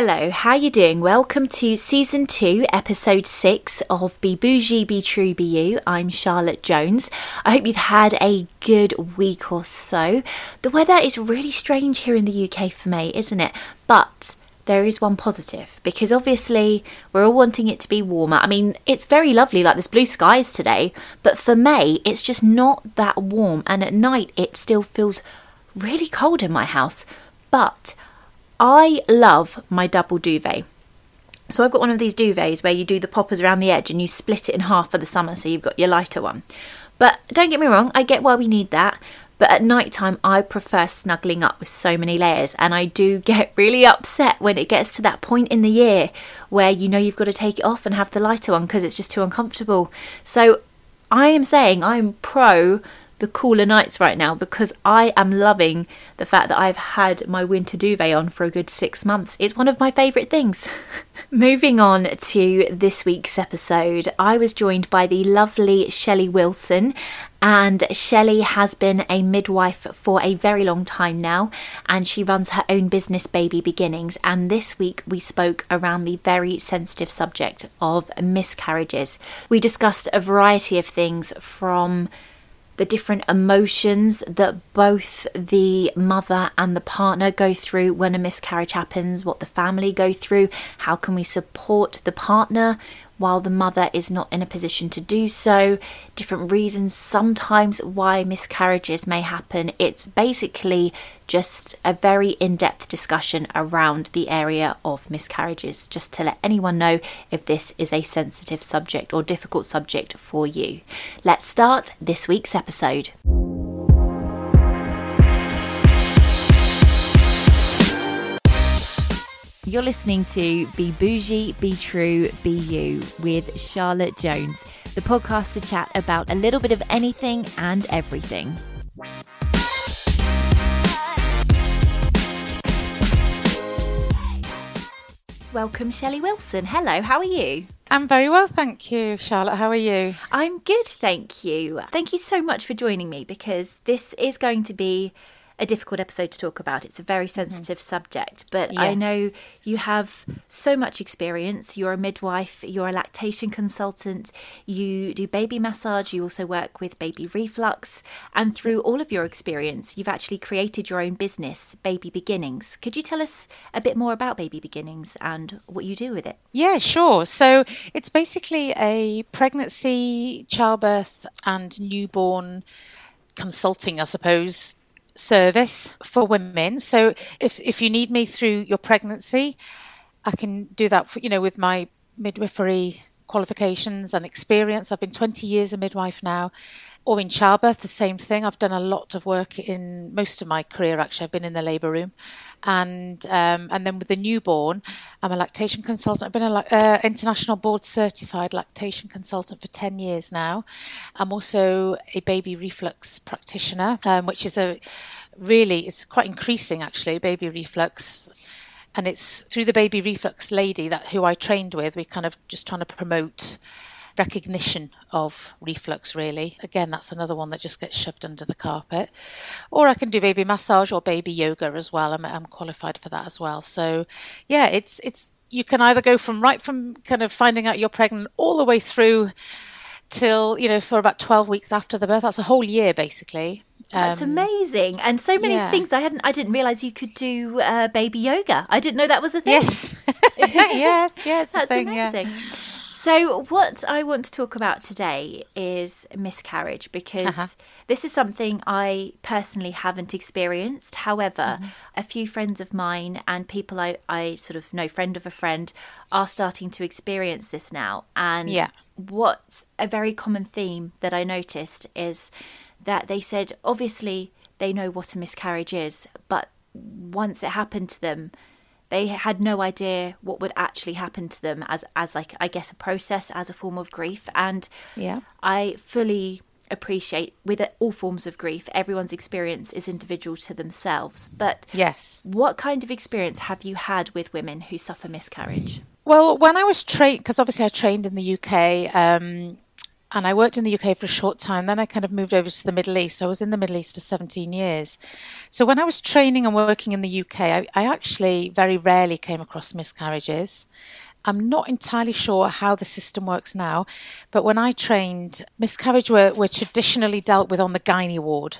Hello, how you doing? Welcome to season 2, episode 6 of Be Bougie, Be True, Be You. I'm Charlotte Jones. I hope you've had a good week or so. The weather is really strange here in the UK for me, isn't it? But there is one positive because obviously we're all wanting it to be warmer. I mean, it's very lovely, like this blue skies today, but for May, it's just not that warm, and at night, it still feels really cold in my house. But I love my double duvet. So I've got one of these duvets where you do the poppers around the edge and you split it in half for the summer, so you've got your lighter one. But don't get me wrong, I get why we need that. But at night time, I prefer snuggling up with so many layers, and I do get really upset when it gets to that point in the year where you know you've got to take it off and have the lighter one because it's just too uncomfortable. So I am saying I'm pro the cooler nights right now because I am loving the fact that I've had my winter duvet on for a good six months. It's one of my favourite things. Moving on to this week's episode, I was joined by the lovely Shelley Wilson. And Shelley has been a midwife for a very long time now, and she runs her own business, Baby Beginnings. And this week we spoke around the very sensitive subject of miscarriages. We discussed a variety of things from the different emotions that both the mother and the partner go through when a miscarriage happens, what the family go through, how can we support the partner while the mother is not in a position to do so, different reasons sometimes why miscarriages may happen. It's basically just a very in depth discussion around the area of miscarriages, just to let anyone know if this is a sensitive subject or difficult subject for you. Let's start this week's episode. You're listening to Be Bougie, Be True, Be You with Charlotte Jones, the podcast to chat about a little bit of anything and everything. Welcome, Shelley Wilson. Hello, how are you? I'm very well, thank you, Charlotte. How are you? I'm good, thank you. Thank you so much for joining me because this is going to be a difficult episode to talk about. It's a very mm-hmm. sensitive mm-hmm. subject, but yes. I know you have so much experience. You're a midwife, you're a lactation consultant, you do baby massage, you also work with baby reflux, and through all of your experience, you've actually created your own business, Baby Beginnings. Could you tell us a bit more about Baby Beginnings and what you do with it? Yeah, sure. So it's basically a pregnancy, childbirth, and newborn consulting, I suppose, service for women. So if if you need me through your pregnancy, I can do that. For, you know, with my midwifery qualifications and experience. I've been 20 years a midwife now, or in childbirth, the same thing. I've done a lot of work in most of my career. Actually, I've been in the labour room, and um, and then with the newborn, I'm a lactation consultant. I've been an uh, international board certified lactation consultant for 10 years now. I'm also a baby reflux practitioner, um, which is a really it's quite increasing actually. Baby reflux and it's through the baby reflux lady that who I trained with. We're kind of just trying to promote recognition of reflux really again that's another one that just gets shoved under the carpet or i can do baby massage or baby yoga as well i'm, I'm qualified for that as well so yeah it's it's you can either go from right from kind of finding out you're pregnant all the way through till you know for about 12 weeks after the birth that's a whole year basically that's um, amazing, and so many yeah. things I hadn't. I didn't realize you could do uh, baby yoga. I didn't know that was a thing. Yes, yes, yes. That's thing, amazing. Yeah. So, what I want to talk about today is miscarriage because uh-huh. this is something I personally haven't experienced. However, mm-hmm. a few friends of mine and people I, I sort of know, friend of a friend, are starting to experience this now. And yeah. what's a very common theme that I noticed is that they said obviously they know what a miscarriage is, but once it happened to them, they had no idea what would actually happen to them as as like I guess a process as a form of grief. And yeah. I fully appreciate with all forms of grief everyone's experience is individual to themselves. But yes. what kind of experience have you had with women who suffer miscarriage? Well when I was trained because obviously I trained in the UK um, and I worked in the UK for a short time. Then I kind of moved over to the Middle East. I was in the Middle East for 17 years. So when I was training and working in the UK, I, I actually very rarely came across miscarriages. I'm not entirely sure how the system works now, but when I trained, miscarriage were, were traditionally dealt with on the gynae ward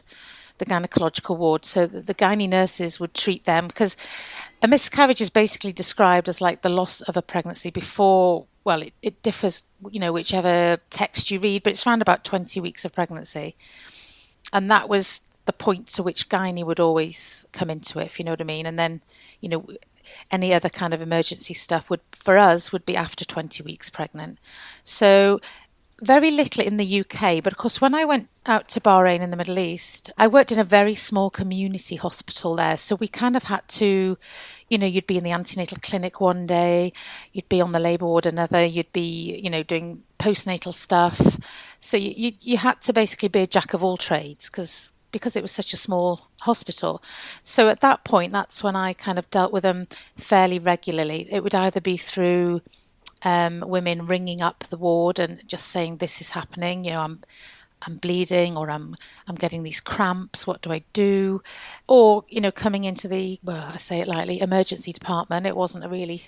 the gynecological ward. So the, the gynae nurses would treat them because a miscarriage is basically described as like the loss of a pregnancy before well, it, it differs, you know, whichever text you read, but it's around about 20 weeks of pregnancy. And that was the point to which gynae would always come into it, if you know what I mean. And then, you know, any other kind of emergency stuff would, for us, would be after 20 weeks pregnant. So very little in the UK, but of course, when I went out to Bahrain in the Middle East, I worked in a very small community hospital there. So we kind of had to, you know, you'd be in the antenatal clinic one day, you'd be on the labour ward another, you'd be, you know, doing postnatal stuff. So you, you, you had to basically be a jack of all trades because because it was such a small hospital. So at that point, that's when I kind of dealt with them fairly regularly. It would either be through um, women ringing up the ward and just saying this is happening. You know, I'm I'm bleeding or I'm I'm getting these cramps. What do I do? Or you know, coming into the well, I say it lightly, emergency department. It wasn't a really,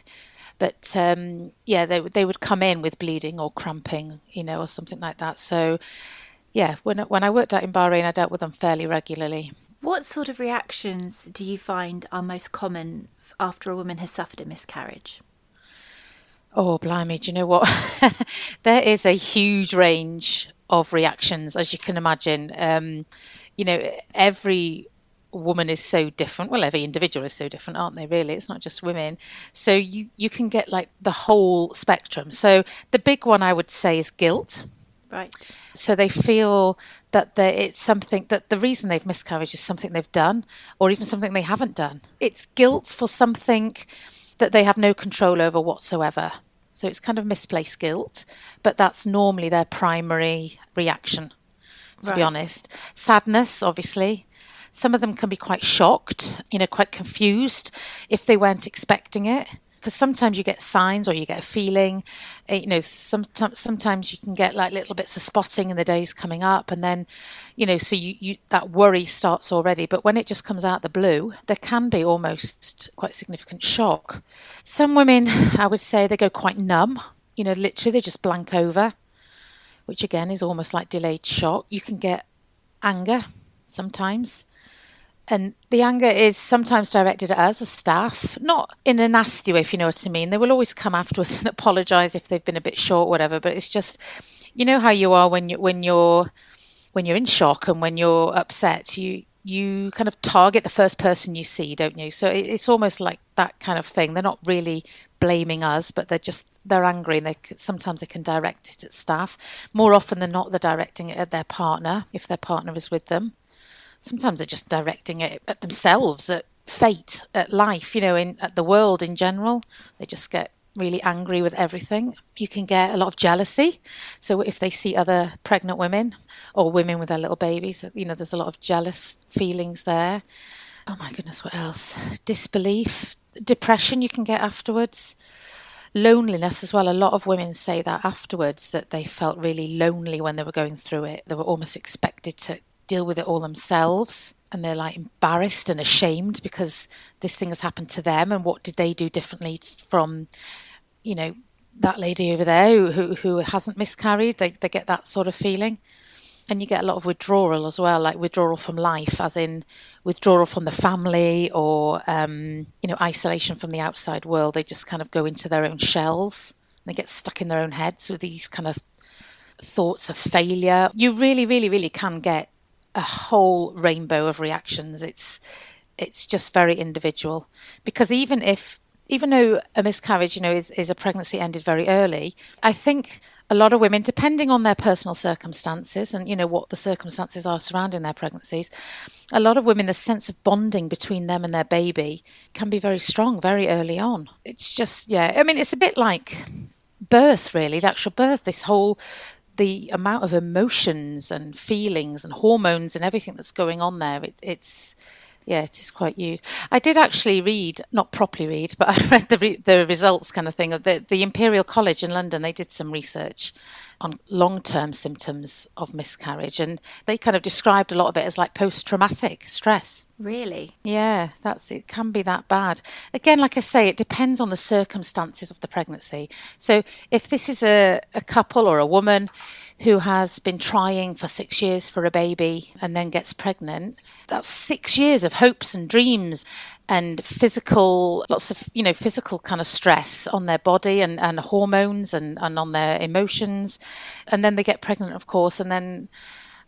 but um, yeah, they they would come in with bleeding or cramping, you know, or something like that. So yeah, when when I worked out in Bahrain, I dealt with them fairly regularly. What sort of reactions do you find are most common after a woman has suffered a miscarriage? Oh, blimey, do you know what? there is a huge range of reactions, as you can imagine. Um, you know, every woman is so different. Well, every individual is so different, aren't they? Really, it's not just women. So you you can get like the whole spectrum. So the big one I would say is guilt. Right. So they feel that it's something that the reason they've miscarried is something they've done, or even something they haven't done. It's guilt for something that they have no control over whatsoever. So it's kind of misplaced guilt, but that's normally their primary reaction, to right. be honest. Sadness, obviously. Some of them can be quite shocked, you know, quite confused if they weren't expecting it because sometimes you get signs or you get a feeling. Eh, you know sometimes sometimes you can get like little bits of spotting in the days coming up and then you know so you, you that worry starts already. But when it just comes out the blue there can be almost quite significant shock. Some women i would say they go quite numb. You know literally they just blank over which again is almost like delayed shock. You can get anger sometimes and the anger is sometimes directed at us as staff, not in a nasty way, if you know what I mean. They will always come after us and apologise if they've been a bit short, whatever. But it's just, you know how you are when you when you're when you're in shock and when you're upset. You you kind of target the first person you see, don't you? So it's almost like that kind of thing. They're not really blaming us, but they're just they're angry, and they sometimes they can direct it at staff. More often than not, they're directing it at their partner if their partner is with them sometimes they're just directing it at themselves, at fate, at life, you know, in at the world in general. They just get really angry with everything. You can get a lot of jealousy. So if they see other pregnant women or women with their little babies, you know, there's a lot of jealous feelings there. Oh my goodness, what else? Disbelief, depression you can get afterwards. Loneliness as well. A lot of women say that afterwards that they felt really lonely when they were going through it. They were almost expected to deal with it all themselves and they're like embarrassed and ashamed because this thing has happened to them and what did they do differently from you know that lady over there who who hasn't miscarried? They they get that sort of feeling. And you get a lot of withdrawal as well like withdrawal from life as in withdrawal from the family or um, you know isolation from the outside world. They just kind of go into their own shells. And they get stuck in their own heads with these kind of thoughts of failure. You really really really can get a whole rainbow of reactions. It's it's just very individual because even if even though a miscarriage, you know, is, is a pregnancy ended very early, I think a lot of women, depending on their personal circumstances and, you know, what the circumstances are surrounding their pregnancies, a lot of women, the sense of bonding between them and their baby can be very strong very early on. It's just, yeah, I mean, it's a bit like birth, really, the actual birth, this whole the amount of emotions and feelings and hormones and everything that's going on there, it, it's yeah, it is quite huge. I did actually read, not properly read, but I read the re- the results kind of thing of the the Imperial College in London. They did some research on long term symptoms of miscarriage. And they kind of described a lot of it as like post traumatic stress. Really? Yeah, that's it can be that bad. Again, like I say, it depends on the circumstances of the pregnancy. So if this is a, a couple or a woman who has been trying for six years for a baby and then gets pregnant, that's six years of hopes and dreams and physical, lots of, you know, physical kind of stress on their body and, and hormones and, and on their emotions. And then they get pregnant, of course, and then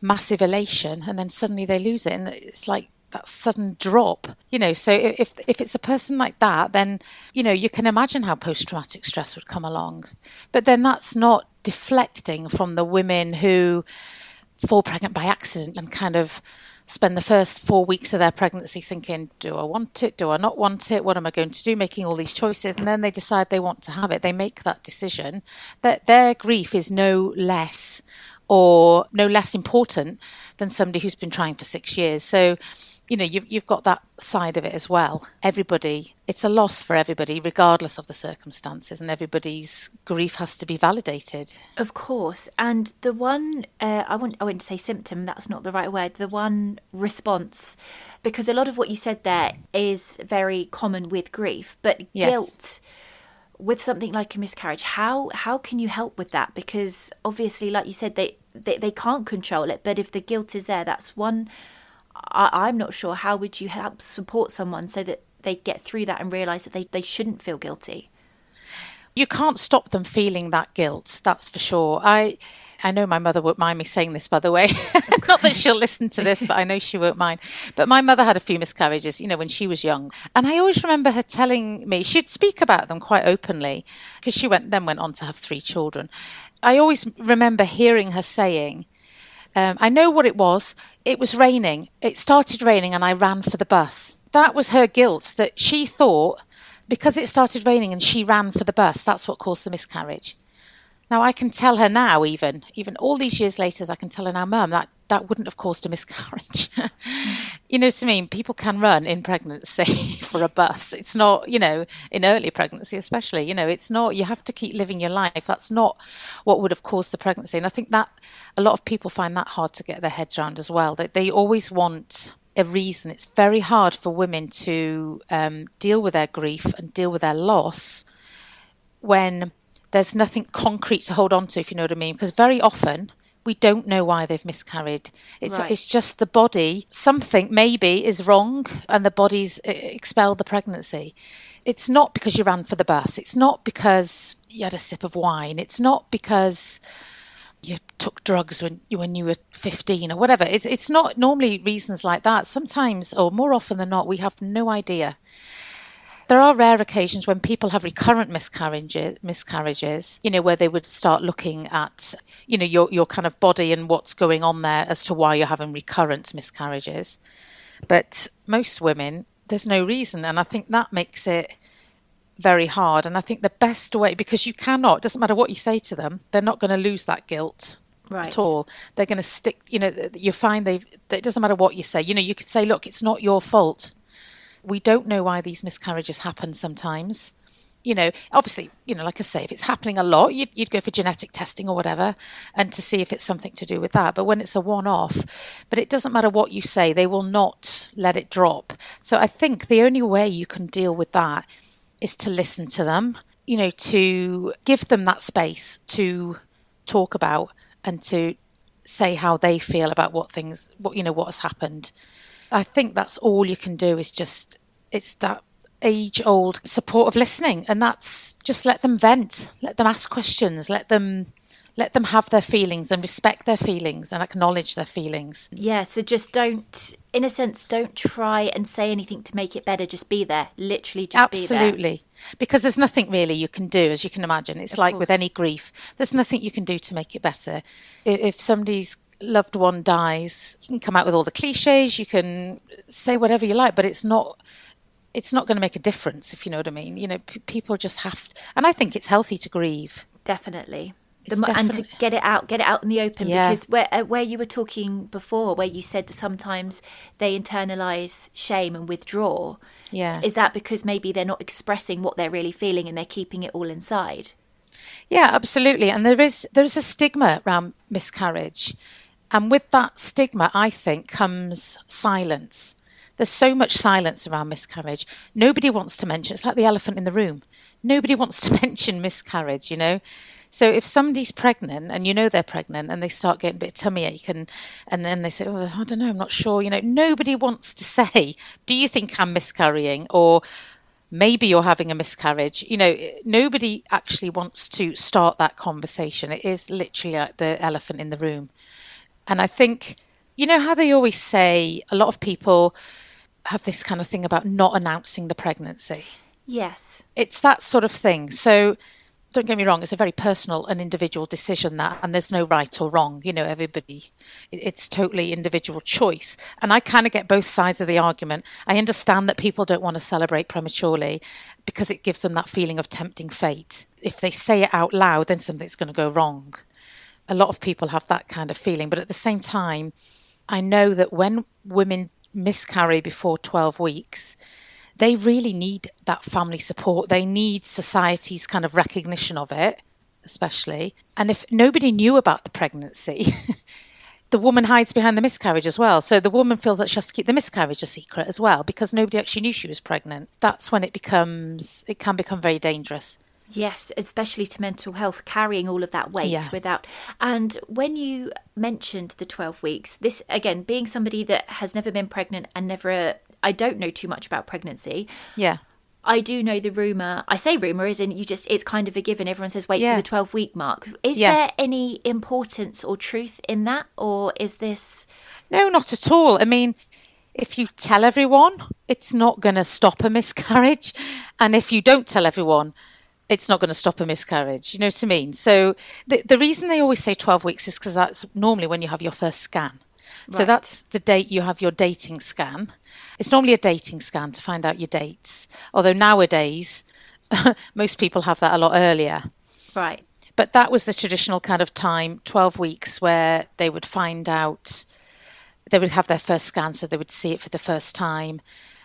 massive elation and then suddenly they lose it. And it's like, that sudden drop you know so if if it's a person like that then you know you can imagine how post traumatic stress would come along but then that's not deflecting from the women who fall pregnant by accident and kind of spend the first four weeks of their pregnancy thinking, do I want it? Do I not want it? What am I going to do? Making all these choices. And then they decide they want to have it. They make that decision. But their grief is no less or no less important than somebody who's been trying for six years. So you know you've, you've got that side of it as well. Everybody it's a loss for everybody regardless of the circumstances and everybody's grief has to be validated. Of course. And the one uh, i want i wouldn't say symptom that's not the right word the one response because a lot of what you said there is very common with grief but yes. guilt with something like a miscarriage how how can you help with that? Because obviously like you said they they, they can't control it but if the guilt is there that's one I, am not sure how would you help support someone so that they get through that and realize that they, they shouldn't feel guilty. You can't stop them feeling that guilt that's for sure. I i know my mother won't mind me saying this by the way. Not that she'll listen to this but i know she won't mind. But my mother had a few miscarriages you know when she was young. And i always remember her telling me she'd speak about them quite openly because she went then went on to have three children. I always remember hearing her saying um, I know what it was. It was raining. It started raining, and I ran for the bus. That was her guilt that she thought because it started raining and she ran for the bus, that's what caused the miscarriage. Now I can tell her now, even even all these years later, as I can tell her now, Mum, that that wouldn't have caused a miscarriage. you know what I mean? People can run in pregnancy for a bus. It's not, you know, in early pregnancy especially, you know, it's not, you have to keep living your life. That's not what would have caused the pregnancy. And I think that a lot of people find that hard to get their heads around as well. That they always want a reason. It's very hard for women to um, deal with their grief and deal with their loss when there's nothing concrete to hold on to, if you know what I mean. Because very often we don't know why they've miscarried. It's right. it's just the body. Something maybe is wrong, and the body's uh, expelled the pregnancy. It's not because you ran for the bus. It's not because you had a sip of wine. It's not because you took drugs when you when you were 15 or whatever. It's it's not normally reasons like that. Sometimes, or more often than not, we have no idea. There are rare occasions when people have recurrent miscarriages, miscarriages, you know, where they would start looking at, you know, your, your kind of body and what's going on there as to why you're having recurrent miscarriages. But most women, there's no reason. And I think that makes it very hard. And I think the best way, because you cannot, doesn't matter what you say to them, they're not going to lose that guilt. Right. At all, they're going to stick. You know, you find they. It doesn't matter what you say. You know, you could say, "Look, it's not your fault." We don't know why these miscarriages happen sometimes. You know, obviously, you know, like I say, if it's happening a lot, you'd, you'd go for genetic testing or whatever and to see if it's something to do with that. But when it's a one off, but it doesn't matter what you say, they will not let it drop. So I think the only way you can deal with that is to listen to them, you know, to give them that space to talk about and to say how they feel about what things, what, you know, what has happened. I think that's all you can do is just, it's that age old support of listening. And that's just let them vent, let them ask questions, let them let them have their feelings and respect their feelings and acknowledge their feelings. Yeah, so just don't, in a sense, don't try and say anything to make it better. Just be there, literally just be there. Absolutely. Because there's nothing really you can do, as you can imagine. It's of like course. with any grief, there's nothing you can do to make it better. If somebody's loved one dies, you can come out with all the cliches, you can say whatever you like, but it's not it's not going to make a difference if you know what I mean. You know, p- people just have to, and I think it's healthy to grieve. Definitely. The, and to get it out, get it out in the open. Yeah. Because where uh, where you were talking before, where you said that sometimes they internalize shame and withdraw. Yeah, is that because maybe they're not expressing what they're really feeling and they're keeping it all inside? Yeah, absolutely. And there is there is a stigma around miscarriage. And with that stigma, I think, comes silence. There's so much silence around miscarriage. Nobody wants to mention it's like the elephant in the room. Nobody wants to mention miscarriage, you know. So if somebody's pregnant and you know they're pregnant and they start getting a bit tummy ache and and then they say, Oh, I don't know, I'm not sure, you know, nobody wants to say, Do you think I'm miscarrying? Or maybe you're having a miscarriage. You know, nobody actually wants to start that conversation. It is literally like the elephant in the room. And I think, you know, how they always say a lot of people have this kind of thing about not announcing the pregnancy. Yes. It's that sort of thing. So don't get me wrong, it's a very personal and individual decision that, and there's no right or wrong. You know, everybody, it's totally individual choice. And I kind of get both sides of the argument. I understand that people don't want to celebrate prematurely because it gives them that feeling of tempting fate. If they say it out loud, then something's going to go wrong. A lot of people have that kind of feeling. But at the same time, I know that when women miscarry before 12 weeks, they really need that family support. They need society's kind of recognition of it, especially. And if nobody knew about the pregnancy, the woman hides behind the miscarriage as well. So the woman feels that she has to keep the miscarriage a secret as well because nobody actually knew she was pregnant. That's when it becomes, it can become very dangerous. Yes, especially to mental health, carrying all of that weight yeah. without. And when you mentioned the 12 weeks, this again, being somebody that has never been pregnant and never I don't know too much about pregnancy. Yeah. I do know the rumor. I say rumor is in you just it's kind of a given. Everyone says wait yeah. for the 12 week mark. Is yeah. there any importance or truth in that or is this No, not at all. I mean, if you tell everyone, it's not going to stop a miscarriage, and if you don't tell everyone, it's not going to stop a miscarriage. You know what I mean? So the the reason they always say 12 weeks is because that's normally when you have your first scan. Right. So that's the date you have your dating scan. It's normally a dating scan to find out your dates. Although nowadays, most people have that a lot earlier. Right. But that was the traditional kind of time, 12 weeks, where they would find out, they would have their first scan, so they would see it for the first time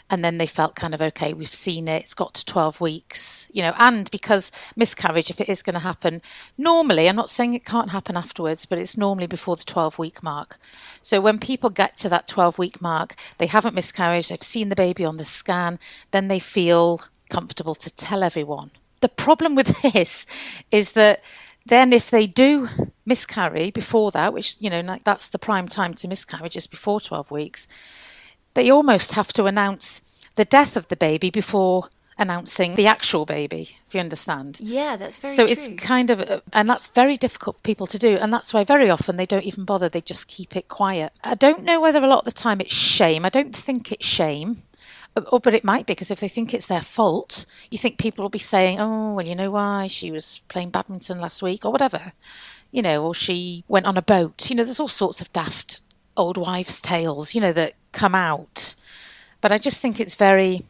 and then they felt kind of okay we've seen it it's got to 12 weeks you know and because miscarriage if it is going to happen normally i'm not saying it can't happen afterwards but it's normally before the 12 week mark. So when people get to that 12 week mark they haven't miscarried they've seen the baby on the scan then they feel comfortable to tell everyone. The problem with this is that then if they do miscarry before that which you know that's the prime time to miscarry just before 12 weeks they almost have to announce the death of the baby before announcing the actual baby, if you understand. Yeah, that's very so true. it's kind of, uh, and that's very difficult for people to do. And that's why very often they don't even bother, they just keep it quiet. I don't know whether a lot of the time it's shame. I don't think it's shame. Uh, or, but it might be because if they think it's their fault, you think people will be saying, "Oh, well, you know why she was playing badminton last week, or whatever, you know, or she went on a boat." You know, there's all sorts of daft old wives' tales, you know, that come out. But I just think it's very.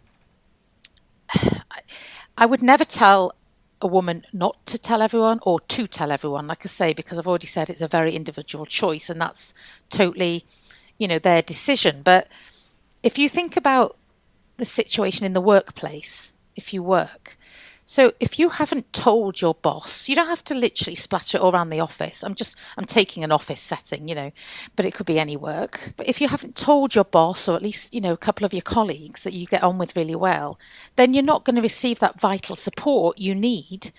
I would never tell a woman not to tell everyone or to tell everyone, like I say, because I've already said it's a very individual choice and that's totally, you know, their decision. But if you think about the situation in the workplace, if you work, so if you haven't told your boss, you don't have to literally splatter it all around the office. I'm just I'm taking an office setting, you know, but it could be any work. But if you haven't told your boss or at least, you know, a couple of your colleagues that you get on with really well, then you're not going to receive that vital support you need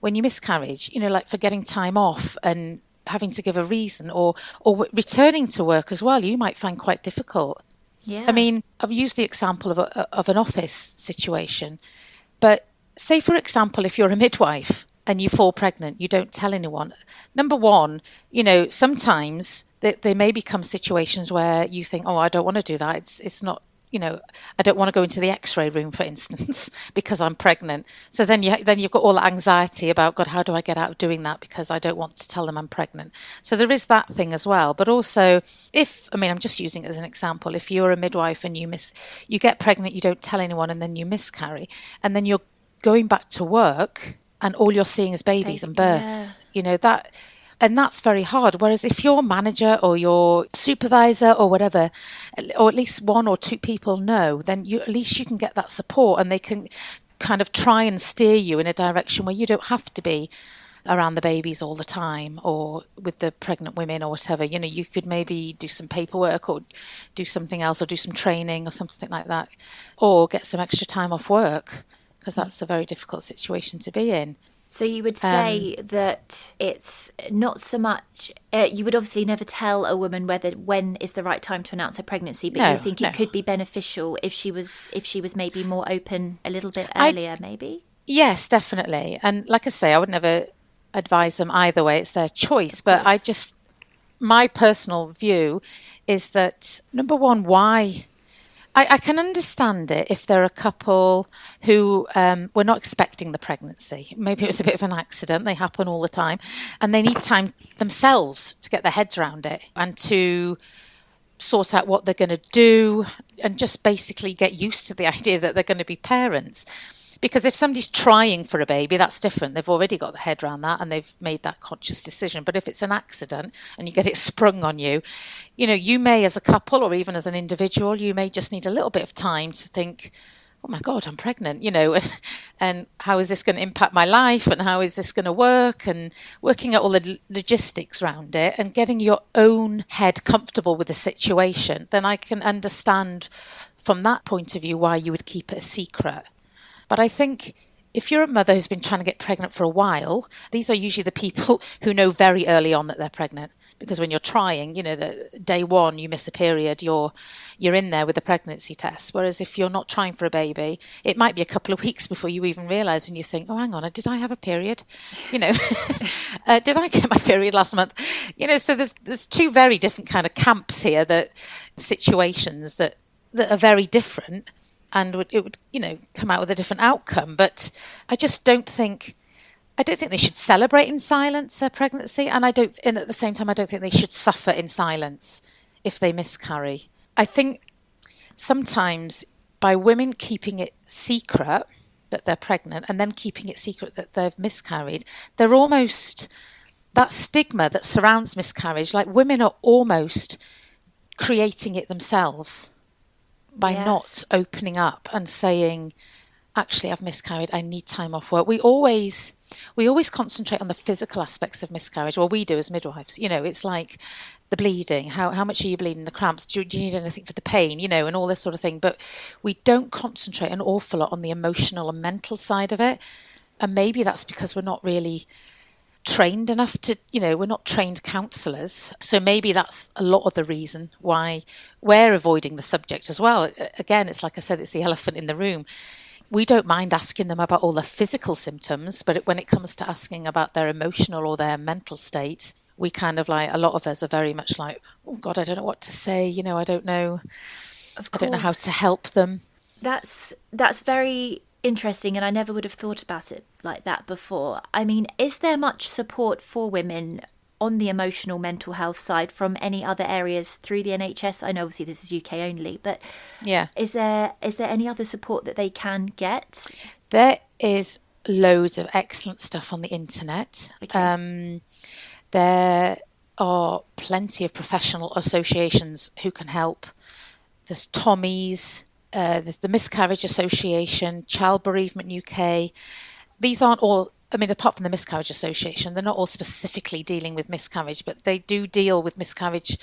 when you miscarriage, you know, like for getting time off and having to give a reason or or returning to work as well, you might find quite difficult. Yeah. I mean, I've used the example of a, of an office situation, but say, for example, if you're a midwife and you fall pregnant, you don't tell anyone. Number one, you know, sometimes there, there may become situations where you think, oh, I don't want to do that. It's, it's not you know, I don't want to go into the X-ray room, for instance, because I'm pregnant. So then you then you've got all that anxiety about God, how do I get out of doing that because I don't want to tell them I'm pregnant. So there is that thing as well. But also, if I mean, I'm just using it as an example. If you're a midwife and you miss, you get pregnant, you don't tell anyone, and then you miscarry, and then you're going back to work and all you're seeing is babies and births. Yeah. You know, that and that's very hard. Whereas if your manager or your supervisor or whatever, or at least one or two people know, then you at least you can get that support and they can kind of try and steer you in a direction where you don't have to be around the babies all the time or with the pregnant women or whatever. You know, you could maybe do some paperwork or do something else or do some training or something like that or get some extra time off work because that's a very difficult situation to be in. So you would say um, that it's not so much. Uh, you would obviously never tell a woman whether when is the right time to announce her pregnancy, but no, you think no. it could be beneficial if she was if she was maybe more open a little bit earlier, I, maybe. Yes, definitely. And like I say, I would never advise them either way. It's their choice. But I just, my personal view is that number one, why I, I, can understand it if they're a couple who um, were not expecting the pregnancy. Maybe it was a bit of an accident, they happen all the time, and they need time themselves to get their heads around it and to sort out what they're going to do and just basically get used to the idea that they're going to be parents. Because if somebody's trying for a baby, that's different. They've already got the head around that and they've made that conscious decision. But if it's an accident and you get it sprung on you, you know, you may, as a couple or even as an individual, you may just need a little bit of time to think, oh my God, I'm pregnant, you know, and how is this going to impact my life and how is this going to work and working out all the logistics around it and getting your own head comfortable with the situation, then I can understand from that point of view why you would keep it a secret. But I think if you're a mother who's been trying to get pregnant for a while, these are usually the people who know very early on that they're pregnant. Because when you're trying, you know, the day one you miss a period, you're you're in there with a pregnancy test. Whereas if you're not trying for a baby, it might be a couple of weeks before you even realise, and you think, oh, hang on, did I have a period? You know, uh, did I get my period last month? You know, so there's there's two very different kind of camps here that situations that that are very different and it would, you know, come out with a different outcome. But I just don't think. I don't think they should celebrate in silence their pregnancy, and I don't. And at the same time, I don't think they should suffer in silence if they miscarry. I think sometimes by women keeping it secret that they're pregnant and then keeping it secret that they've miscarried, they're almost that stigma that surrounds miscarriage. Like women are almost creating it themselves by yes. not opening up and saying, actually I've miscarried, I need time off work. We always we always concentrate on the physical aspects of miscarriage. Well, we do as midwives. You know, it's like the bleeding. How how much are you bleeding? The cramps. Do, do you need anything for the pain? You know, and all this sort of thing. But we don't concentrate an awful lot on the emotional and mental side of it. And maybe that's because we're not really trained enough to, you know, we're not trained counsellors. So maybe that's a lot of the reason why we're avoiding the subject as well. Again, it's like I said, it's the elephant in the room. We don't mind asking them about all the physical symptoms, but when it comes to asking about their emotional or their mental state, we kind of like, a lot of us are very much like, oh God, I don't know what to say. You know, I don't know. I don't know how to help them. That's that's very interesting and I never would have thought about it like that before. I mean, is there much support for women on the emotional mental health side from any other areas through the NHS? I know obviously this is UK only, but yeah. Is there is there any other support that they can get? There is loads of excellent stuff on the internet. Okay. Um, there are plenty of professional associations who can help. There's Tommy's, uh, there's the Miscarriage Association, Child Bereavement UK. These aren't all, I mean, apart from the Miscarriage Association, they're not all specifically dealing with miscarriage, but they do deal with miscarriage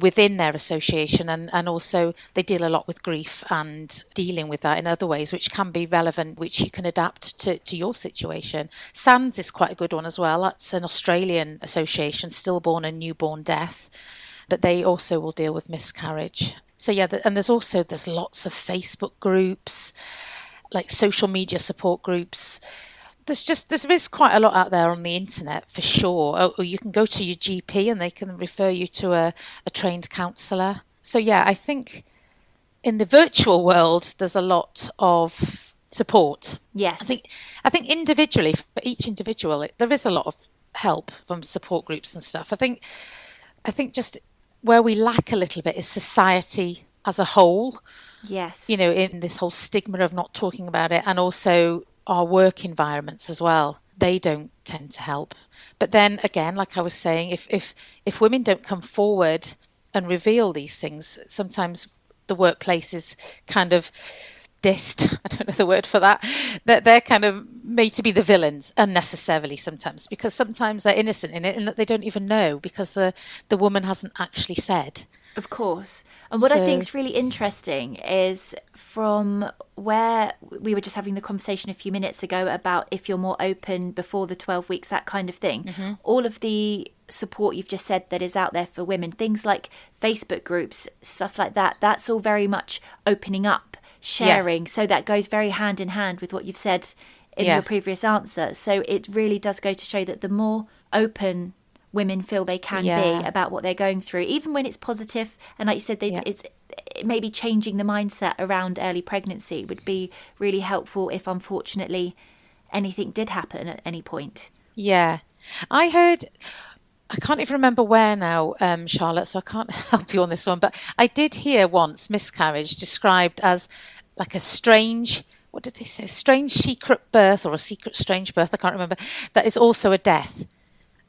within their association and, and also they deal a lot with grief and dealing with that in other ways which can be relevant which you can adapt to, to your situation. SANDS is quite a good one as well. That's an australian association stillborn and newborn death but they also will deal with miscarriage so yeah, and there's also there's lots of Facebook groups, like social media support groups. There's just there is quite a lot out there on the internet for sure. Or you can go to your GP and they can refer you to a, a trained counsellor. So yeah, I think in the virtual world there's a lot of support. Yes, I think I think individually for each individual there is a lot of help from support groups and stuff. I think I think just where we lack a little bit is society as a whole. Yes. You know, in this whole stigma of not talking about it, and also our work environments as well. They don't tend to help. But then again, like I was saying, if if if women don't come forward and reveal these things, sometimes the workplace is kind of dissed. I don't know the word for that. That they're kind of made to be the villains unnecessarily sometimes because sometimes they're innocent in it and that they don't even know because the the woman hasn't actually said. Of course. And what so, I think is really interesting is from where we were just having the conversation a few minutes ago about if you're more open before the 12 weeks, that kind of thing. Mm-hmm. All of the support you've just said that is out there for women, things like Facebook groups, stuff like that, that's all very much opening up, sharing. Yeah. So that goes very hand in hand with what you've said in yeah. your previous answer. So it really does go to show that the more open women feel they can yeah. be about what they're going through, even when it's positive. And like you said, yeah. it's maybe changing the mindset around early pregnancy would be really helpful if unfortunately anything did happen at any point. Yeah. I heard I can't even remember where now, um, Charlotte, so I can't help you on this one. But I did hear once miscarriage described as like a strange, what did they say? Strange secret birth or a secret strange birth. I can't remember. That is also a death.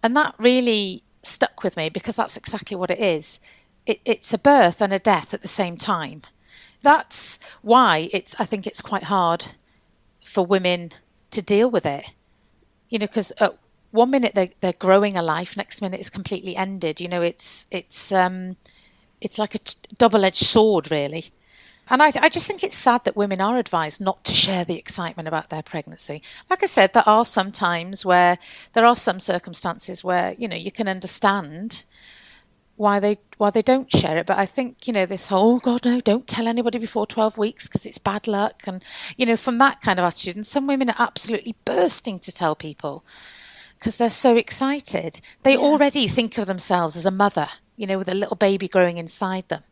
And that really stuck with me because that's exactly what it is. It, it's a birth and a death at the same time. That's why it's. I think it's quite hard for women to deal with it. You know, because at one minute they're they're growing a life, next minute it's completely ended. You know, it's it's um, it's like a t- double-edged sword, really. And I, I just think it's sad that women are advised not to share the excitement about their pregnancy. Like I said, there are some times where there are some circumstances where you know you can understand why they why they don't share it. But I think you know this whole oh God no, don't tell anybody before twelve weeks because it's bad luck, and you know from that kind of attitude. And some women are absolutely bursting to tell people because they're so excited. They yeah. already think of themselves as a mother, you know, with a little baby growing inside them.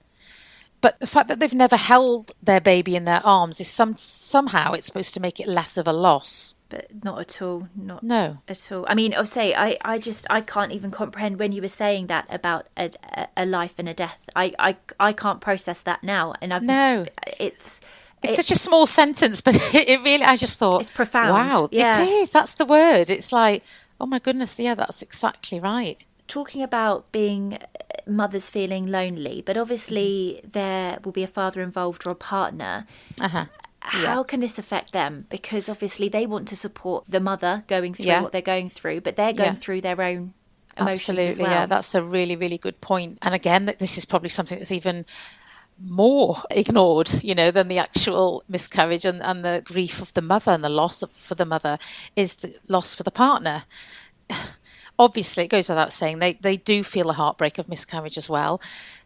But the fact that they've never held their baby in their arms is some somehow it's supposed to make it less of a loss. But not at all. Not no at all. I mean, I'll say I, I just I can't even comprehend when you were saying that about a, a life and a death. I, I I can't process that now, and I've no. It's it's such a small sentence, but it really. I just thought it's profound. Wow, yeah. it is. That's the word. It's like, oh my goodness, yeah, that's exactly right talking about being mothers feeling lonely, but obviously mm-hmm. there will be a father involved or a partner. Uh-huh. How yeah. can this affect them? Because obviously they want to support the mother going through yeah. what they're going through, but they're going yeah. through their own emotions Absolutely, well. yeah, that's a really, really good point. And again, that this is probably something that's even more ignored, you know, than the actual miscarriage and, and the grief of the mother and the loss of, for the mother is the loss for the partner obviously, it goes without saying, they, they do feel a heartbreak of miscarriage as well.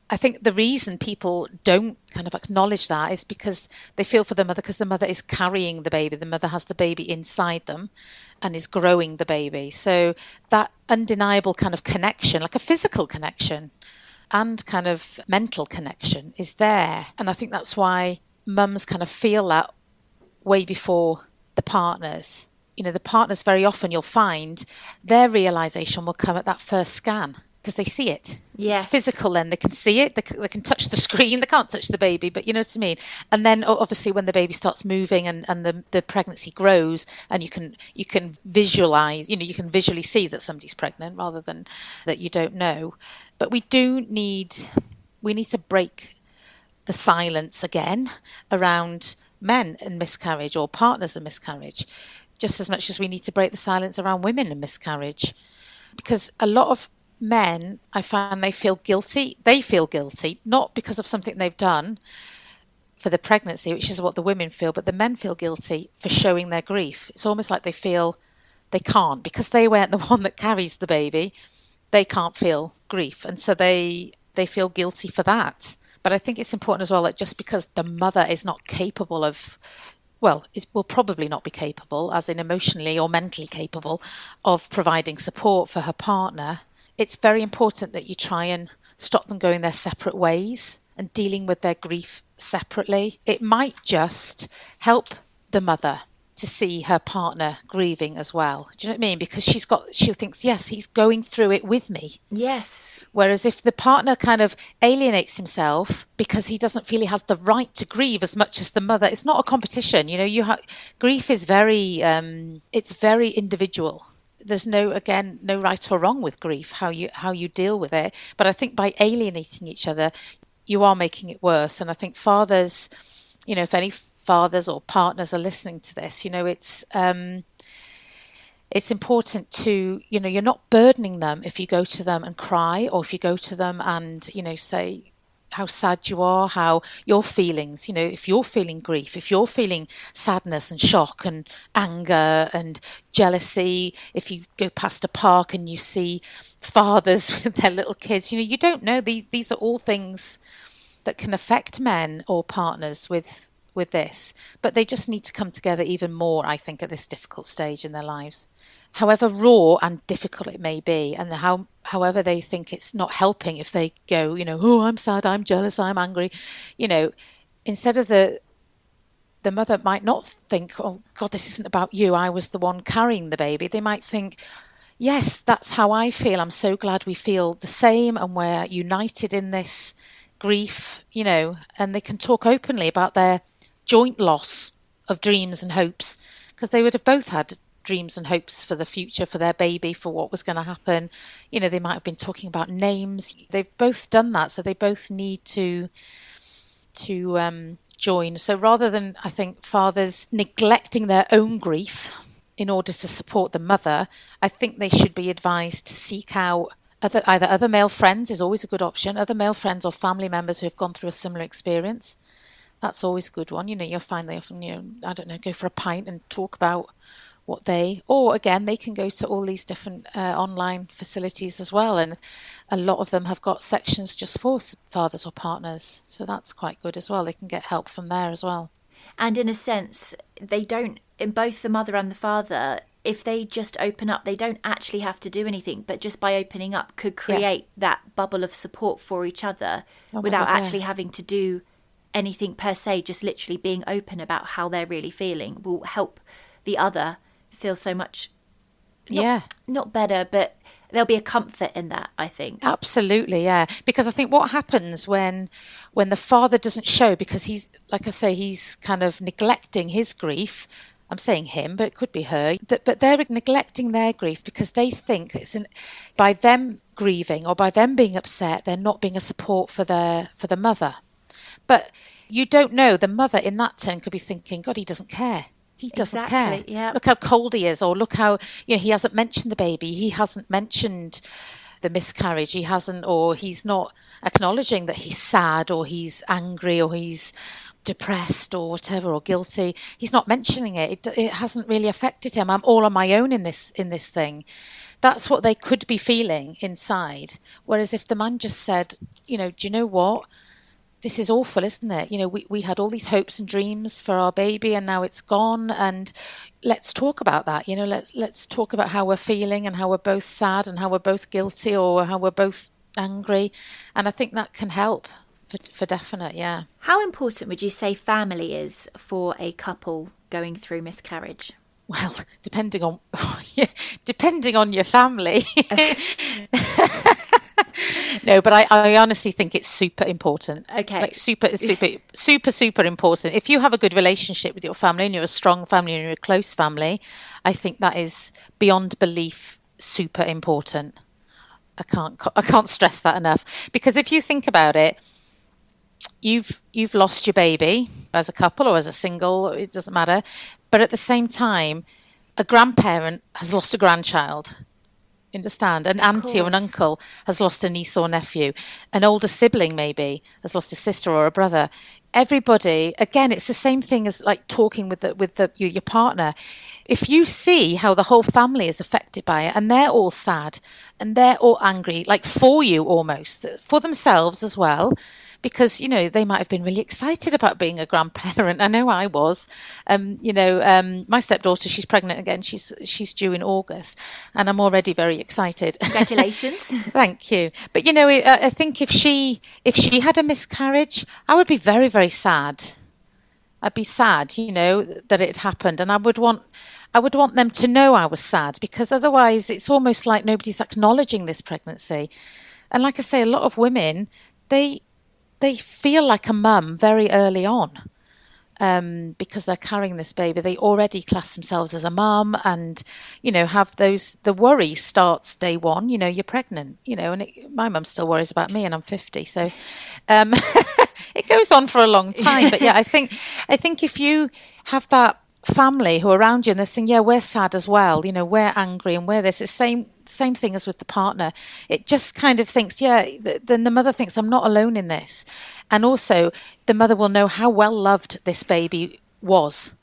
I think the reason people don't kind of acknowledge that is because they feel for the mother because the mother is carrying the baby. The mother has the baby inside them and is growing the baby. So that undeniable kind of connection, like a physical connection and kind of mental connection, is there. And I think that's why mums kind of feel that way before the partners you know, the partners very often you'll find their realization will come at that first scan because they see it. Yes. It's physical then. They can see it. They can, they can touch the screen. They can't touch the baby, but you know what I mean? And then obviously when the baby starts moving and, and the, the pregnancy grows and you can, you can visualize, you know, you can visually see that somebody's pregnant rather than that you don't know. But we do need, we need to break the silence again around men and miscarriage or partners and miscarriage just as much as we need to break the silence around women and miscarriage. Because a lot of men, I find they feel guilty. They feel guilty, not because of something they've done for the pregnancy, which is what the women feel, but the men feel guilty for showing their grief. It's almost like they feel they can't because they weren't the one that carries the baby. They can't feel grief, and so they they feel guilty for that. But I think it's important as well that just because the mother is not capable of well, it will probably not be capable, as in emotionally or mentally capable, of providing support for her partner, it's very important that you try and stop them going their separate ways and dealing with their grief separately. It might just help the mother to see her partner grieving as well. Do you know what I mean? Because she's got, she thinks, yes, he's going through it with me. Yes. Whereas if the partner kind of alienates himself because he doesn't feel he has the right to grieve as much as the mother, it's not a competition. You know, you have grief is very, um, it's very individual. There's no, again, no right or wrong with grief, how you how you deal with it. But I think by alienating each other, you are making it worse. And I think fathers, you know, if any fathers or partners are listening to this, you know, it's um, it's important to you know you're not burdening them if you go to them and cry or if you go to them and you know say how sad you are how your feelings you know if you're feeling grief if you're feeling sadness and shock and anger and jealousy if you go past a park and you see fathers with their little kids you know you don't know. The, these are all things that can affect men or partners with with this, but they just need to come together even more, I think, at this difficult stage in their lives. However raw and difficult it may be, and how however they think it's not helping if they go, you know, oh, I'm sad, I'm jealous, I'm angry, you know, instead of the the mother might not think, oh God, this isn't about you. I was the one carrying the baby. They might think, yes, that's how I feel. I'm so glad we feel the same and we're united in this grief, you know, and they can talk openly about their joint loss of dreams and hopes because they would have both had dreams and hopes for the future for their baby for what was going to happen. You know they might have been talking about names. They've both done that so they both need to to um, join. So rather than i think fathers neglecting their own grief in order to support the mother i think they should be advised to seek out other, either other male friends is always a good option other male friends or family members who have gone through a similar experience that's always a good one. You know, you'll find they often, you know, I don't know, go for a pint and talk about what they, or again, they can go to all these different uh, online facilities as well. And a lot of them have got sections just for fathers or partners. So that's quite good as well. They can get help from there as well. And in a sense, they don't, in both the mother and the father, if they just open up, they don't actually have to do anything, but just by opening up could create yeah. that bubble of support for each other oh without God, yeah. actually having to do anything per se, just literally being open about how they're really feeling will help the other feel so much. Not, yeah. Not better, but there'll be a comfort in that i think absolutely yeah because i think what happens when when the father doesn't show because he's like i say he's kind of neglecting his grief i'm saying him but it could be her that, but they're neglecting their grief because they think it's an, by them grieving or by them being upset they're not being a support for their for the mother but you don't know. The mother in that turn could be thinking, God, he doesn't care. He doesn't exactly, care. Yeah. Look how cold he is, or look how you know he hasn't mentioned the baby. He hasn't mentioned the miscarriage. He hasn't, or he's not acknowledging that he's sad, or he's angry, or he's depressed, or whatever, or guilty. He's not mentioning it. It, it hasn't really affected him. I'm all on my own in this in this thing. That's what they could be feeling inside. Whereas if the man just said, you know, do you know what? This is awful, isn't it? You know, we, we had all these hopes and dreams for our baby and now it's gone and let's talk about that. You know, let's let's talk about how we're feeling and how we're both sad and how we're both guilty or how we're both angry. And I think that can help for for definite, yeah. How important would you say family is for a couple going through miscarriage? Well, depending on depending on your family. no, but I, I honestly think it's super important. Okay. Like super, super, super, super important. If you have a good relationship with your family and you're a strong family and you're a close family, I think that is beyond belief super important. I can't I can't stress that enough because if you think about it, you've you've lost your baby as a couple or as a single, it doesn't matter. But at the same time, a grandparent has lost a grandchild understand? An of auntie course. or an uncle has lost a niece or nephew. An older sibling, maybe, has lost a sister or a brother. Everybody, again, it's the same thing as like talking with the, with the, your, your partner. If you see how the whole family is affected by it and they're all sad and they're all angry, like for you almost, for themselves as well, because you know they might have been really excited about being a grandparent. I know I was. Um, you know, um, my stepdaughter, she's pregnant again. She's she's due in August, and I'm already very excited. Congratulations! Thank you. But you know, I think if she if she had a miscarriage, I would be very very sad. I'd be sad, you know, that it happened, and I would want. I would want them to know I was sad because otherwise it's almost like nobody's acknowledging this pregnancy. And like I say, a lot of women, they they feel like a mum very early on um, because they're carrying this baby. They already class themselves as a mum, and you know have those. The worry starts day one. You know, you're pregnant. You know, and it, my mum still worries about me, and I'm 50, so um, it goes on for a long time. But yeah, I think I think if you have that family who are around you and they're saying, "Yeah, we're sad as well," you know, we're angry and we're this. It's same same thing as with the partner. It just kind of thinks, yeah. Then the mother thinks, "I'm not alone in this," and also the mother will know how well loved this baby was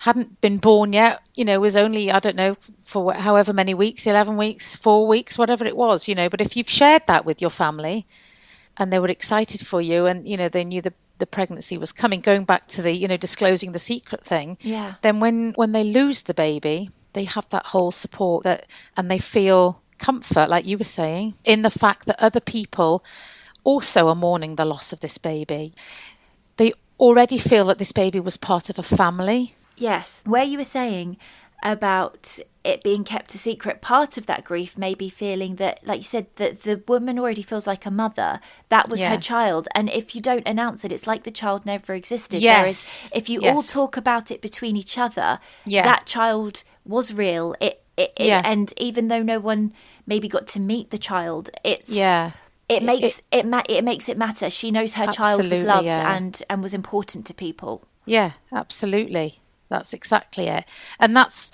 hadn't been born yet, you know, was only, I don't know, for however many weeks, 11 weeks, four weeks, whatever it was, you know. But if you've shared that with your family and they were excited for you and, you know, they knew the, the pregnancy was coming, going back to the, you know, disclosing the secret thing, yeah. then when, when they lose the baby, they have that whole support that, and they feel comfort, like you were saying, in the fact that other people also are mourning the loss of this baby. They already feel that this baby was part of a family Yes, where you were saying about it being kept a secret, part of that grief may be feeling that, like you said, that the woman already feels like a mother. That was yeah. her child. And if you don't announce it, it's like the child never existed. Yes. Whereas if you yes. all talk about it between each other, yeah. that child was real. It, it, it yeah. and even though no one maybe got to meet the child, it's yeah. It makes it, it, ma- it makes it matter. She knows her child was loved yeah. and and was important to people. Yeah, absolutely. That's exactly it. And that's,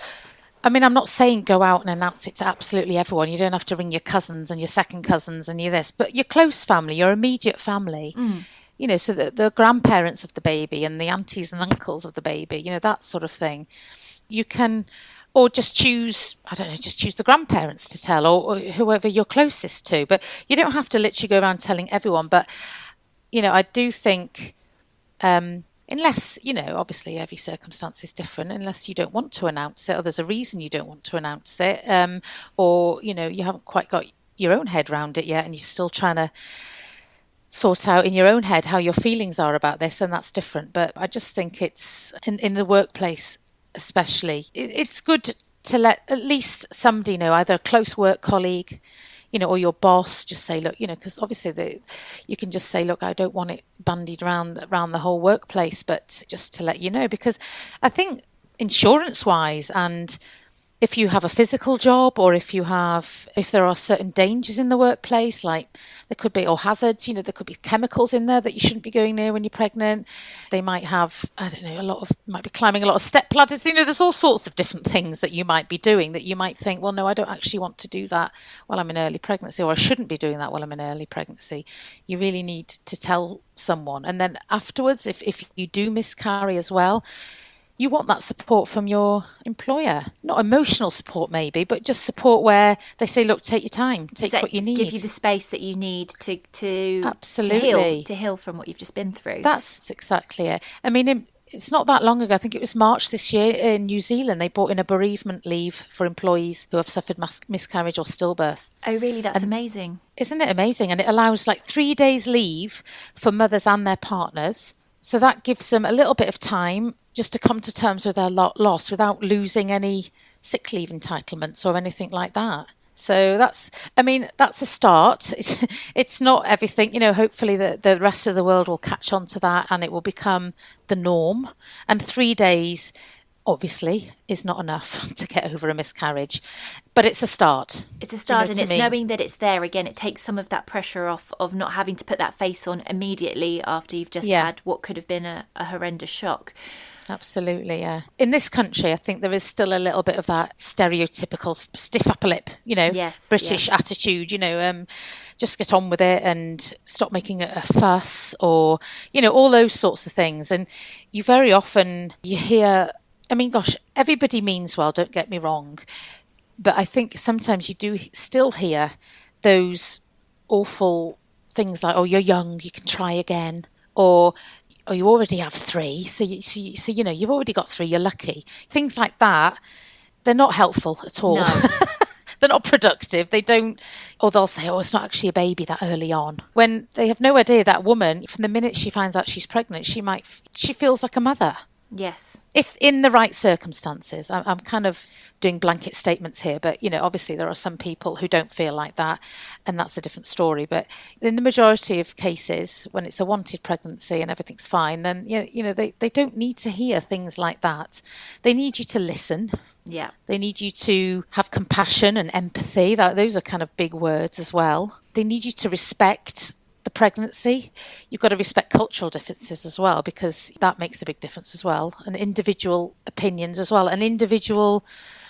I mean, I'm not saying go out and announce it to absolutely everyone. You don't have to ring your cousins and your second cousins and your this, but your close family, your immediate family. Mm. You know, so the, the grandparents of the baby and the aunties and uncles of the baby, you know, that sort of thing. You can, or just choose, I don't know, just choose the grandparents to tell or, or whoever you're closest to. But you don't have to literally go around telling everyone. But, you know, I do think um, unless you know obviously every circumstance is different unless you don't want to announce it or there's a reason you don't want to announce it um, or you know you haven't quite got your own head around it yet and you're still trying to sort out in your own head how your feelings are about this and that's different. But i just think it's in, in the workplace especially it, it's good to let at least somebody know either a close work colleague you know, or your boss, just say, look, you know, because obviously the, you can just say, look, I don't want it bandied around around the whole workplace, but just to let you know, because I think insurance wise and if you have a physical job or if you have if there are certain dangers in the workplace like there could be or hazards you know there could be chemicals in there that you shouldn't be going near when you're pregnant. They might have i don't know a lot of might be climbing a lot of step ladders. You know there's all sorts of different things that you might be doing that you might think well no i don't actually want to do that while i'm in early pregnancy or i shouldn't be doing that while i'm in early pregnancy. You really need to tell someone. And then afterwards if, if you do miscarry as well you want that support from your employer. Not emotional support, maybe, but just support where they say, "Look, take your time, take what you need, give you the space that you need to to absolutely to heal, to heal from what you've just been through." That's exactly it. I mean, it's not that long ago. I think it was March this year in New Zealand. They brought in a bereavement leave for employees who have suffered miscarriage or stillbirth. Oh, really? That's and amazing. Isn't it amazing? And it allows like three days leave for mothers and their partners. So that gives them a little bit of time just to come to terms with their loss without losing any sick leave entitlements or anything like that. So that's, I mean, that's a start. It's, it's not everything, you know, hopefully the, the rest of the world will catch on to that and it will become the norm. And three days, obviously, is not enough to get over a miscarriage, but it's a start. It's a start, you know and it's mean? knowing that it's there again. It takes some of that pressure off of not having to put that face on immediately after you've just yeah. had what could have been a, a horrendous shock. Absolutely, yeah. In this country, I think there is still a little bit of that stereotypical stiff upper lip, you know, yes, British yeah. attitude, you know, um, just get on with it and stop making a fuss or, you know, all those sorts of things. And you very often, you hear, I mean, gosh, everybody means well, don't get me wrong. But I think sometimes you do still hear those awful things like, oh, you're young, you can try again. Or or you already have three, so you, so you, so you know you've already got three. You're lucky. Things like that, they're not helpful at all. No. they're not productive. They don't, or they'll say, "Oh, it's not actually a baby that early on." When they have no idea that woman, from the minute she finds out she's pregnant, she might she feels like a mother. Yes. If in the right circumstances, I'm kind of doing blanket statements here, but you know, obviously there are some people who don't feel like that, and that's a different story. But in the majority of cases, when it's a wanted pregnancy and everything's fine, then you know, they, they don't need to hear things like that. They need you to listen. Yeah. They need you to have compassion and empathy. That those are kind of big words as well. They need you to respect pregnancy. You've got to respect cultural differences as well because that makes a big difference as well, and individual opinions as well, and individual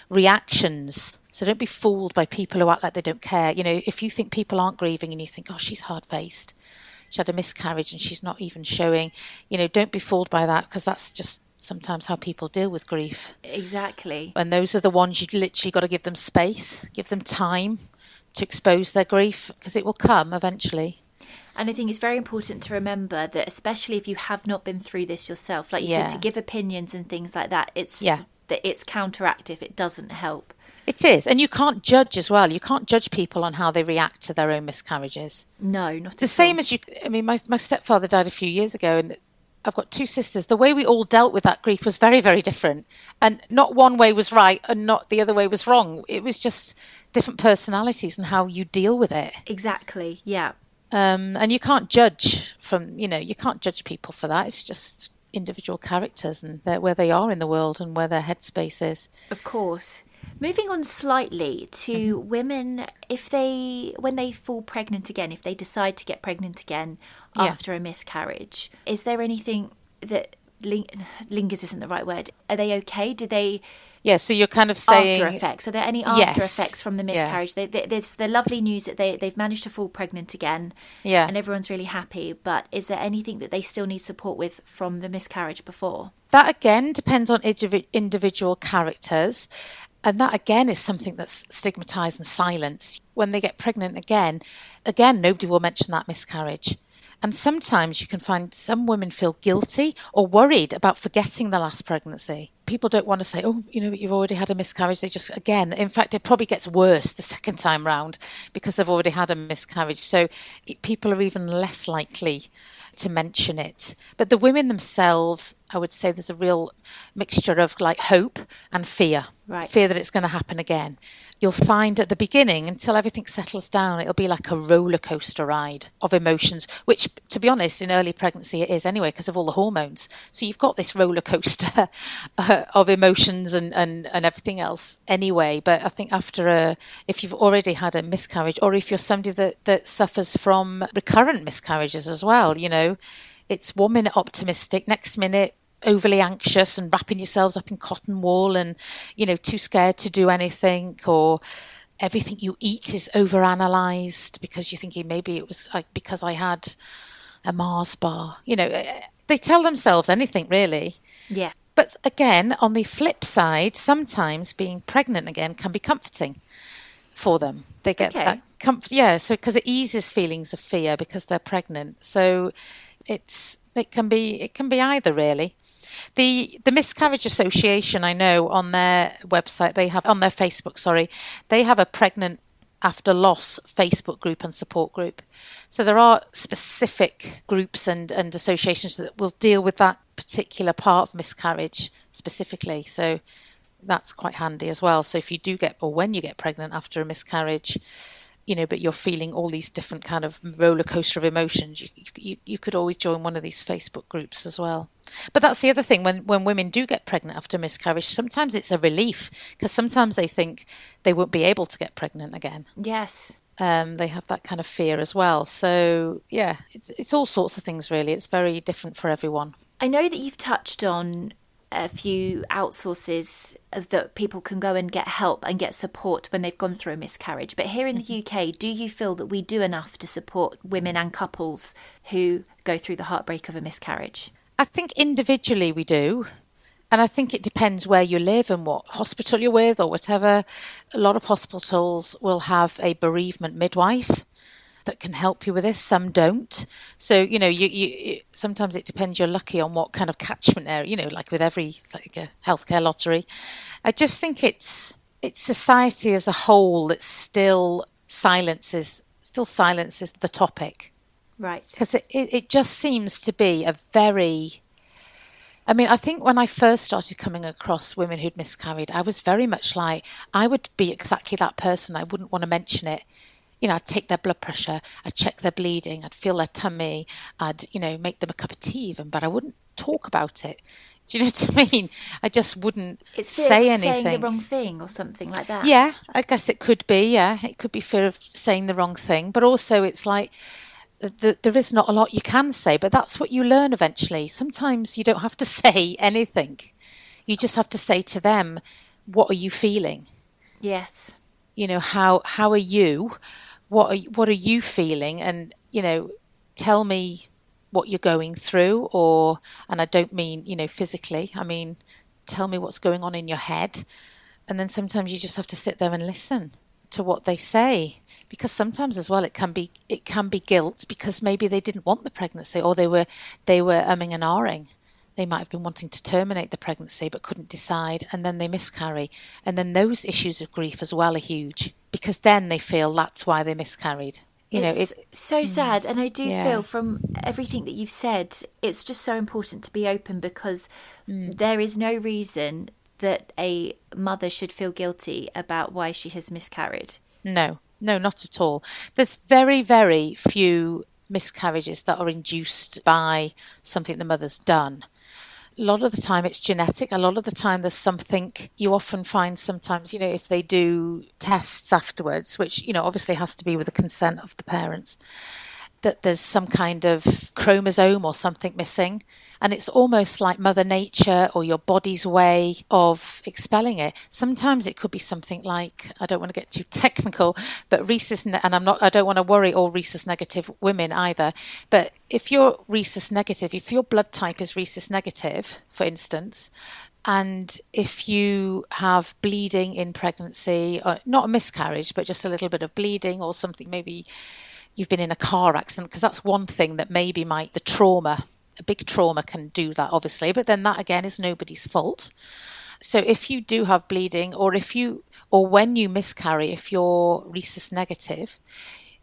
reactions. So don't be fooled by people who act like they don't care. You know, if you think people aren't grieving and you think, oh, she's hard faced, she had a miscarriage and she's not even showing, you know, don't be fooled by that because that's just sometimes how people deal with grief. Exactly. And those are the ones you literally got to give them space, give them time to expose their grief because it will come eventually. And I think it's very important to remember that, especially if you have not been through this yourself, like you Yeah. said, to give opinions and things like that, it's Yeah. that it's counteractive. It doesn't help. It is. And you can't judge as well. You can't judge people on how they react to their own miscarriages. No, not the same as you i mean my, my stepfather died a few years ago and i've got two sisters the way we all dealt with that grief was very very different and not one way was right and not the other way was wrong it was just different personalities and how you deal with it exactly. Yeah. Um, and you can't judge from you know you can't judge people for that it's just individual characters and where they are in the world and where their headspace is Of course. Moving on slightly to Mm-hmm. women, if they, when they fall pregnant again, if they decide to get pregnant again Yeah. after a miscarriage, is there anything that ling- lingers isn't the right word? Are they okay? Do they yeah so you're kind of saying after effects? Are there any after Yes. effects from the Yeah. miscarriage? They, they, there's the lovely news that they they've managed to fall pregnant again, yeah and everyone's really happy. But is there anything that they still need support with from the miscarriage before? That again depends on individual characters. And that again is something that's stigmatized and silenced. When they get pregnant again, again, nobody will mention that miscarriage. And sometimes you can find some women feel guilty or worried about forgetting the last pregnancy. People don't want to say, oh, you know, you've already had a miscarriage. They just, again, in fact, it probably gets worse the second time round because they've already had a miscarriage. So it, people are even less likely to mention it. But the women themselves, I would say there's a real mixture of like hope and fear. Right. Fear that it's going to happen again. You'll find at the beginning, until everything settles down, it'll be like a roller coaster ride of emotions, which, to be honest, in early pregnancy it is anyway because of all the hormones. So you've got this roller coaster uh, of emotions and, and, and everything else anyway. But I think after a, if you've already had a miscarriage, or if you're somebody that, that suffers from recurrent miscarriages as well, you know, it's one minute optimistic, next minute overly anxious and wrapping yourselves up in cotton wool and, you know, too scared to do anything or everything you eat is overanalyzed because you're thinking maybe it was like because I had a Mars bar. You know, they tell themselves anything really. Yeah. But again, on the flip side, sometimes being pregnant again can be comforting for them. They get Okay. that comfort, yeah. So because it eases feelings of fear because they're pregnant. So it's it can be it can be either really. The the Miscarriage Association, I know on their website they have on their Facebook, sorry, they have a pregnant after loss Facebook group and support group. So there are specific groups and, and associations that will deal with that particular part of miscarriage specifically. So that's quite handy as well. So if you do get or when you get pregnant after a miscarriage, you know, but you're feeling all these different kind of roller coaster of emotions, you, you you could always join one of these Facebook groups as well. But that's the other thing when when women do get pregnant after miscarriage, sometimes it's a relief because sometimes they think they won't be able to get pregnant again. Yes. Um, they have that kind of fear as well. So yeah, it's it's all sorts of things really. It's very different for everyone. I know that you've touched on a few outsources that people can go and get help and get support when they've gone through a miscarriage. But here in the mm-hmm. UK, do you feel that we do enough to support women and couples who go through the heartbreak of a miscarriage? I think individually we do. And I think it depends where you live and what hospital you're with or whatever. A lot of hospitals will have a bereavement midwife that can help you with this. Some don't. So, you know, you, you sometimes it depends. You're lucky on what kind of catchment area, you know, like with every, like a healthcare lottery. I just think it's, it's society as a whole that still silences, still silences the topic Right. because it, it, it just seems to be a very I mean, I think when I first started coming across women who'd miscarried, I was very much like, I would be exactly that person. I wouldn't want to mention it. You know, I'd take their blood pressure, I'd check their bleeding, I'd feel their tummy, I'd, you know, make them a cup of tea even, but I wouldn't talk about it. Do you know what I mean? I just wouldn't It's fear say of anything. saying the wrong thing or something like that. Yeah, I guess it could be. Yeah, it could be fear of saying the wrong thing, but also it's like th- there is not a lot you can say, but that's what you learn eventually. Sometimes you don't have to say anything. You just have to say to them, "What are you feeling?" Yes. You know how how are you? What are what are you feeling? And you know, tell me what you're going through, or and I don't mean you know physically. I mean, tell me what's going on in your head. And then sometimes you just have to sit there and listen to what they say because sometimes as well it can be it can be guilt because maybe they didn't want the pregnancy or they were they were umming and ahhing they might have been wanting to terminate the pregnancy but couldn't decide and then they miscarry and then those issues of grief as well are huge because then they feel that's why they miscarried you it's know it's so sad and i do Yeah. feel from everything that you've said it's just so important to be open because Mm. there is no reason that a mother should feel guilty about why she has miscarried No, no, not at all. There's very, very few miscarriages that are induced by something the mother's done. A lot of the time it's genetic. A lot of the time there's something you often find sometimes, you know, if they do tests afterwards, which, you know, obviously has to be with the consent of the parents, that there's some kind of chromosome or something missing. And it's almost like Mother Nature or your body's way of expelling it. Sometimes it could be something like, I don't want to get too technical, but rhesus, and I'm not, I don't want to worry all rhesus negative women either. But if you're rhesus negative, if your blood type is rhesus negative, for instance, and if you have bleeding in pregnancy, not a miscarriage, but just a little bit of bleeding or something, maybe you've been in a car accident, because that's one thing that maybe might, the trauma, a big trauma can do that, obviously, but then that again is nobody's fault. So if you do have bleeding, or if you, or when you miscarry, if you're rhesus negative,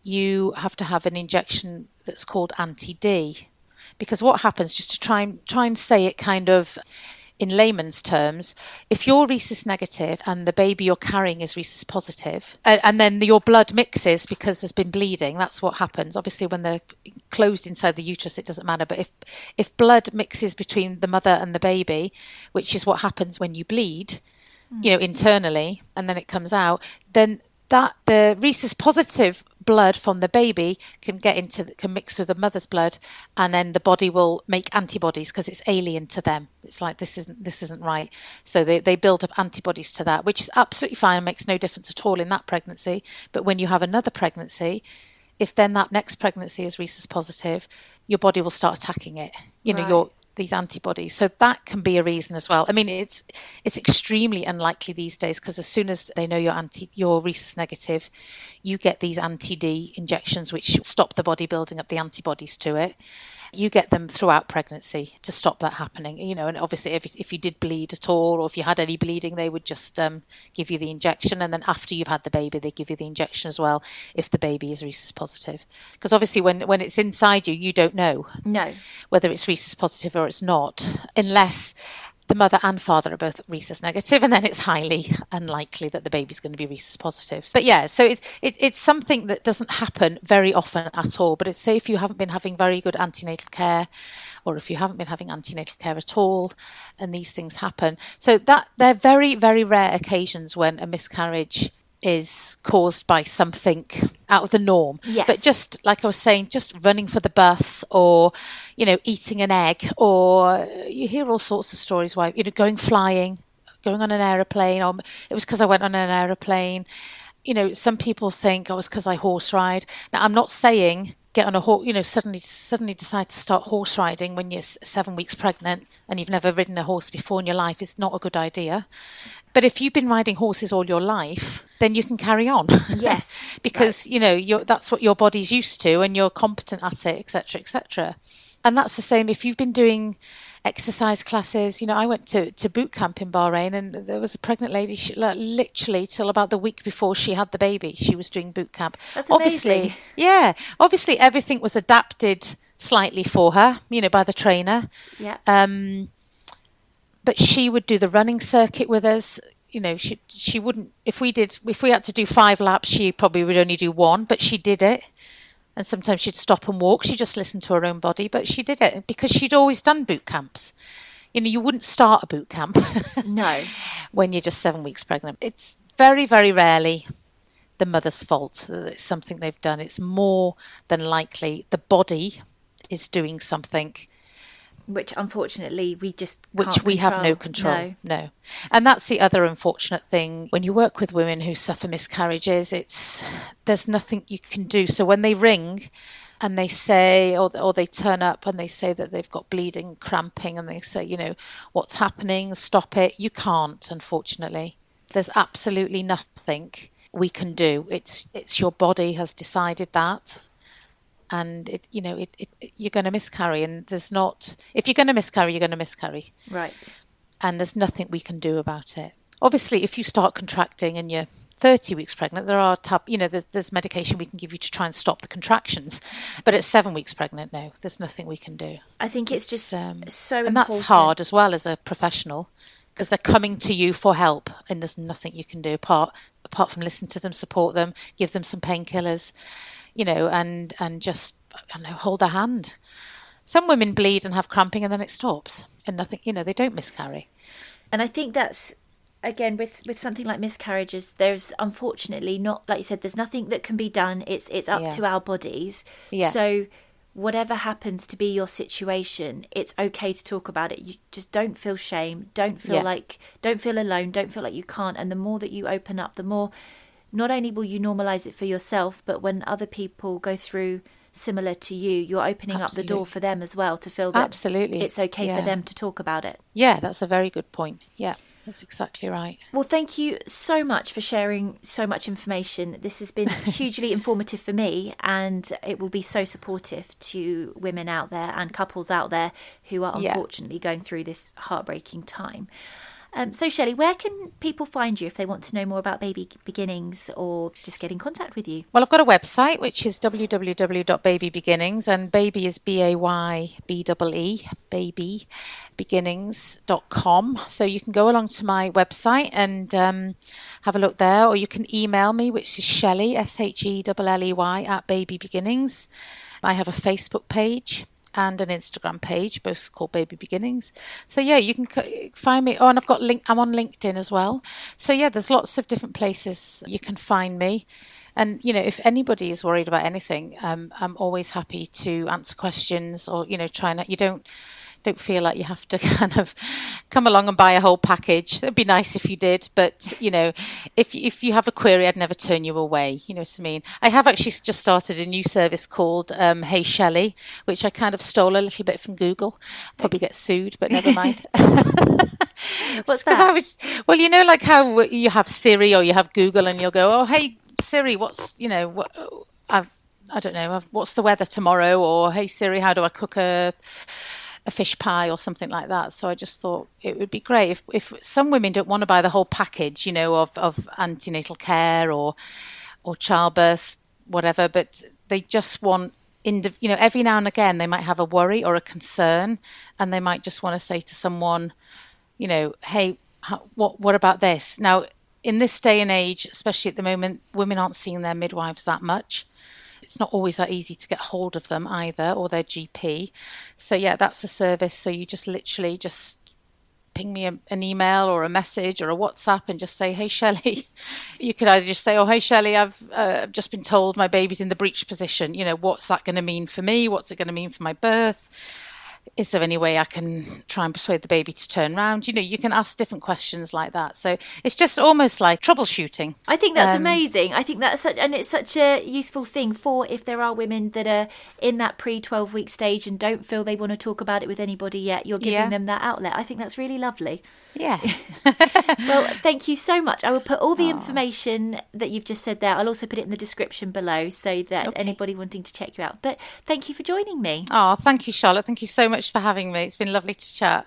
you have to have an injection that's called anti D. Because what happens, just to try and try and say it kind of in layman's terms, if you're rhesus negative and the baby you're carrying is rhesus positive, uh, and then your blood mixes because there's been bleeding, that's what happens. Obviously, when they're closed inside the uterus, it doesn't matter. But if if blood mixes between the mother and the baby, which is what happens when you bleed, you know, internally, and then it comes out, then that the rhesus positive blood from the baby can get into can mix with the mother's blood and then the body will make antibodies because it's alien to them. It's like this isn't this isn't right. So they, they build up antibodies to that which is absolutely fine and makes no difference at all in that pregnancy. But when you have another pregnancy if then that next pregnancy is rhesus positive your body will start attacking it. You know Right. your these antibodies. So that can be a reason as well. I mean it's it's extremely unlikely these days because as soon as they know you're anti you're rhesus negative you get these anti-d injections which stop the body building up the antibodies to it you get them throughout pregnancy to stop that happening you know and obviously if, if you did bleed at all or if you had any bleeding they would just um, give you the injection. And then after you've had the baby they give you the injection as well if the baby is rhesus positive. Because obviously when when it's inside you you don't know no. whether it's rhesus positive or it's not, unless the mother and father are both rhesus negative, and then it's highly unlikely that the baby's going to be rhesus positive. But yeah, so it's it, it's something that doesn't happen very often at all. But it's say if you haven't been having very good antenatal care, or if you haven't been having antenatal care at all, and these things happen. So that they're very very rare occasions when a miscarriage is caused by something out of the norm. Yes. But just like I was saying, just running for the bus or, you know, eating an egg or uh, you hear all sorts of stories why, you know, going flying, going on an aeroplane or it was because I went on an aeroplane. You know, some people think, oh, was because I horse ride. Now, I'm not saying get on a horse, you know, suddenly suddenly decide to start horse riding when you're seven weeks pregnant and you've never ridden a horse before in your life is not a good idea. But if you've been riding horses all your life, then you can carry on. Yes, because you know you're, that's what your body's used to, and you're competent at it, etc., etc. And that's the same if you've been doing exercise classes. You know, I went to, to boot camp in Bahrain, and there was a pregnant lady. She, like, literally till about the week before she had the baby, she was doing boot camp. That's obviously, amazing. yeah, obviously everything was adapted slightly for her. You know, by the trainer yeah um, but she would do the running circuit with us. You know, she she wouldn't if we did if we had to do five laps, she probably would only do one, but she did it. And sometimes she'd stop and walk. She just listened to her own body, but she did it because she'd always done boot camps. You know, you wouldn't start a boot camp no when you're just seven weeks pregnant. It's very, very rarely the mother's fault, that it's something they've done. It's more than likely the body is doing something which unfortunately we just which we control. have no control no. no. And that's the other unfortunate thing. When you work with women who suffer miscarriages it's there's nothing you can do. So when they ring and they say or, or they turn up and they say that they've got bleeding cramping and they say you know what's happening? Stop it. You can't unfortunately. There's absolutely nothing we can do. It's it's your body has decided that and it you know it, it you're going to miscarry and there's not if you're going to miscarry you're going to miscarry. Right. And there's nothing we can do about it. Obviously if you start contracting and you're 30 weeks pregnant there are tab you know there's, there's medication we can give you to try and stop the contractions. But at seven weeks pregnant no there's nothing we can do. I think it's, it's just um, so and important. that's hard as well as a professional because they're coming to you for help and there's nothing you can do apart apart from listen to them support them give them some painkillers you know, and and just I don't know, hold a hand. Some women bleed and have cramping, and then it stops, and nothing. You know, they don't miscarry. And I think that's again with with something like miscarriages. There's unfortunately not, like you said, there's nothing that can be done. It's it's up yeah. to our bodies. Yeah. So whatever happens to be your situation, it's okay to talk about it. You just don't feel shame. Don't feel yeah. like don't feel alone. Don't feel like you can't. And the more that you open up, the more not only will you normalize it for yourself, but when other people go through similar to you, you're opening Absolutely. up the door for them as well to feel that Absolutely. it's okay yeah. for them to talk about it. Yeah, that's a very good point. Yeah. That's exactly right. Well, thank you so much for sharing so much information. This has been hugely informative for me, and it will be so supportive to women out there and couples out there who are unfortunately yeah. going through this heartbreaking time. Um, so, Shelley, where can people find you if they want to know more about Baby Beginnings or just get in contact with you? Well, I've got a website which is www.babybeginnings, and baby is B A Y B E E, babybeginnings.com. So you can go along to my website and um, have a look there, or you can email me, which is Shelley, S H E L L E Y, at Baby Beginnings. I have a Facebook page and an Instagram page, both called Baby Beginnings. So yeah, you can find me. Oh, and I've got link. I'm on LinkedIn as well. So yeah, there's lots of different places you can find me. And you know, if anybody is worried about anything, um, I'm always happy to answer questions or you know, try and you don't don't feel like you have to kind of come along and buy a whole package. It'd be nice if you did, but you know, if if you have a query, I'd never turn you away. You know what I mean? I have actually just started a new service called um, Hey Shelley, which I kind of stole a little bit from Google. Probably get sued, but never mind. What's that? Was, well, you know, like how you have Siri or you have Google, and you'll go, "Oh, hey Siri, what's you know what I've." I don't know. What's the weather tomorrow? Or hey Siri, how do I cook a a fish pie or something like that. So I just thought it would be great if, if some women don't want to buy the whole package, you know, of, of antenatal care or or childbirth, whatever, but they just want indiv- you know, every now and again they might have a worry or a concern, and they might just want to say to someone, you know, hey, how, what what about this? Now, in this day and age, especially at the moment, women aren't seeing their midwives that much it's not always that easy to get hold of them either or their GP. So yeah, that's a service. So you just literally just ping me a, an email or a message or a WhatsApp and just say, "Hey Shelley," you could either just say, "Oh, hey Shelley, I've uh, just been told my baby's in the breech position. You know, what's that going to mean for me? What's it going to mean for my birth?" Is there any way I can try and persuade the baby to turn around? You know, you can ask different questions like that. So it's just almost like troubleshooting. I think that's um, amazing. I think that's such, and it's such a useful thing for if there are women that are in that pre 12 week stage and don't feel they want to talk about it with anybody yet, you're giving yeah. them that outlet. I think that's really lovely. Yeah. well, thank you so much. I will put all the Aww. information that you've just said there. I'll also put it in the description below so that okay. anybody wanting to check you out. But thank you for joining me. Oh, thank you, Charlotte. Thank you so much for having me. It's been lovely to chat.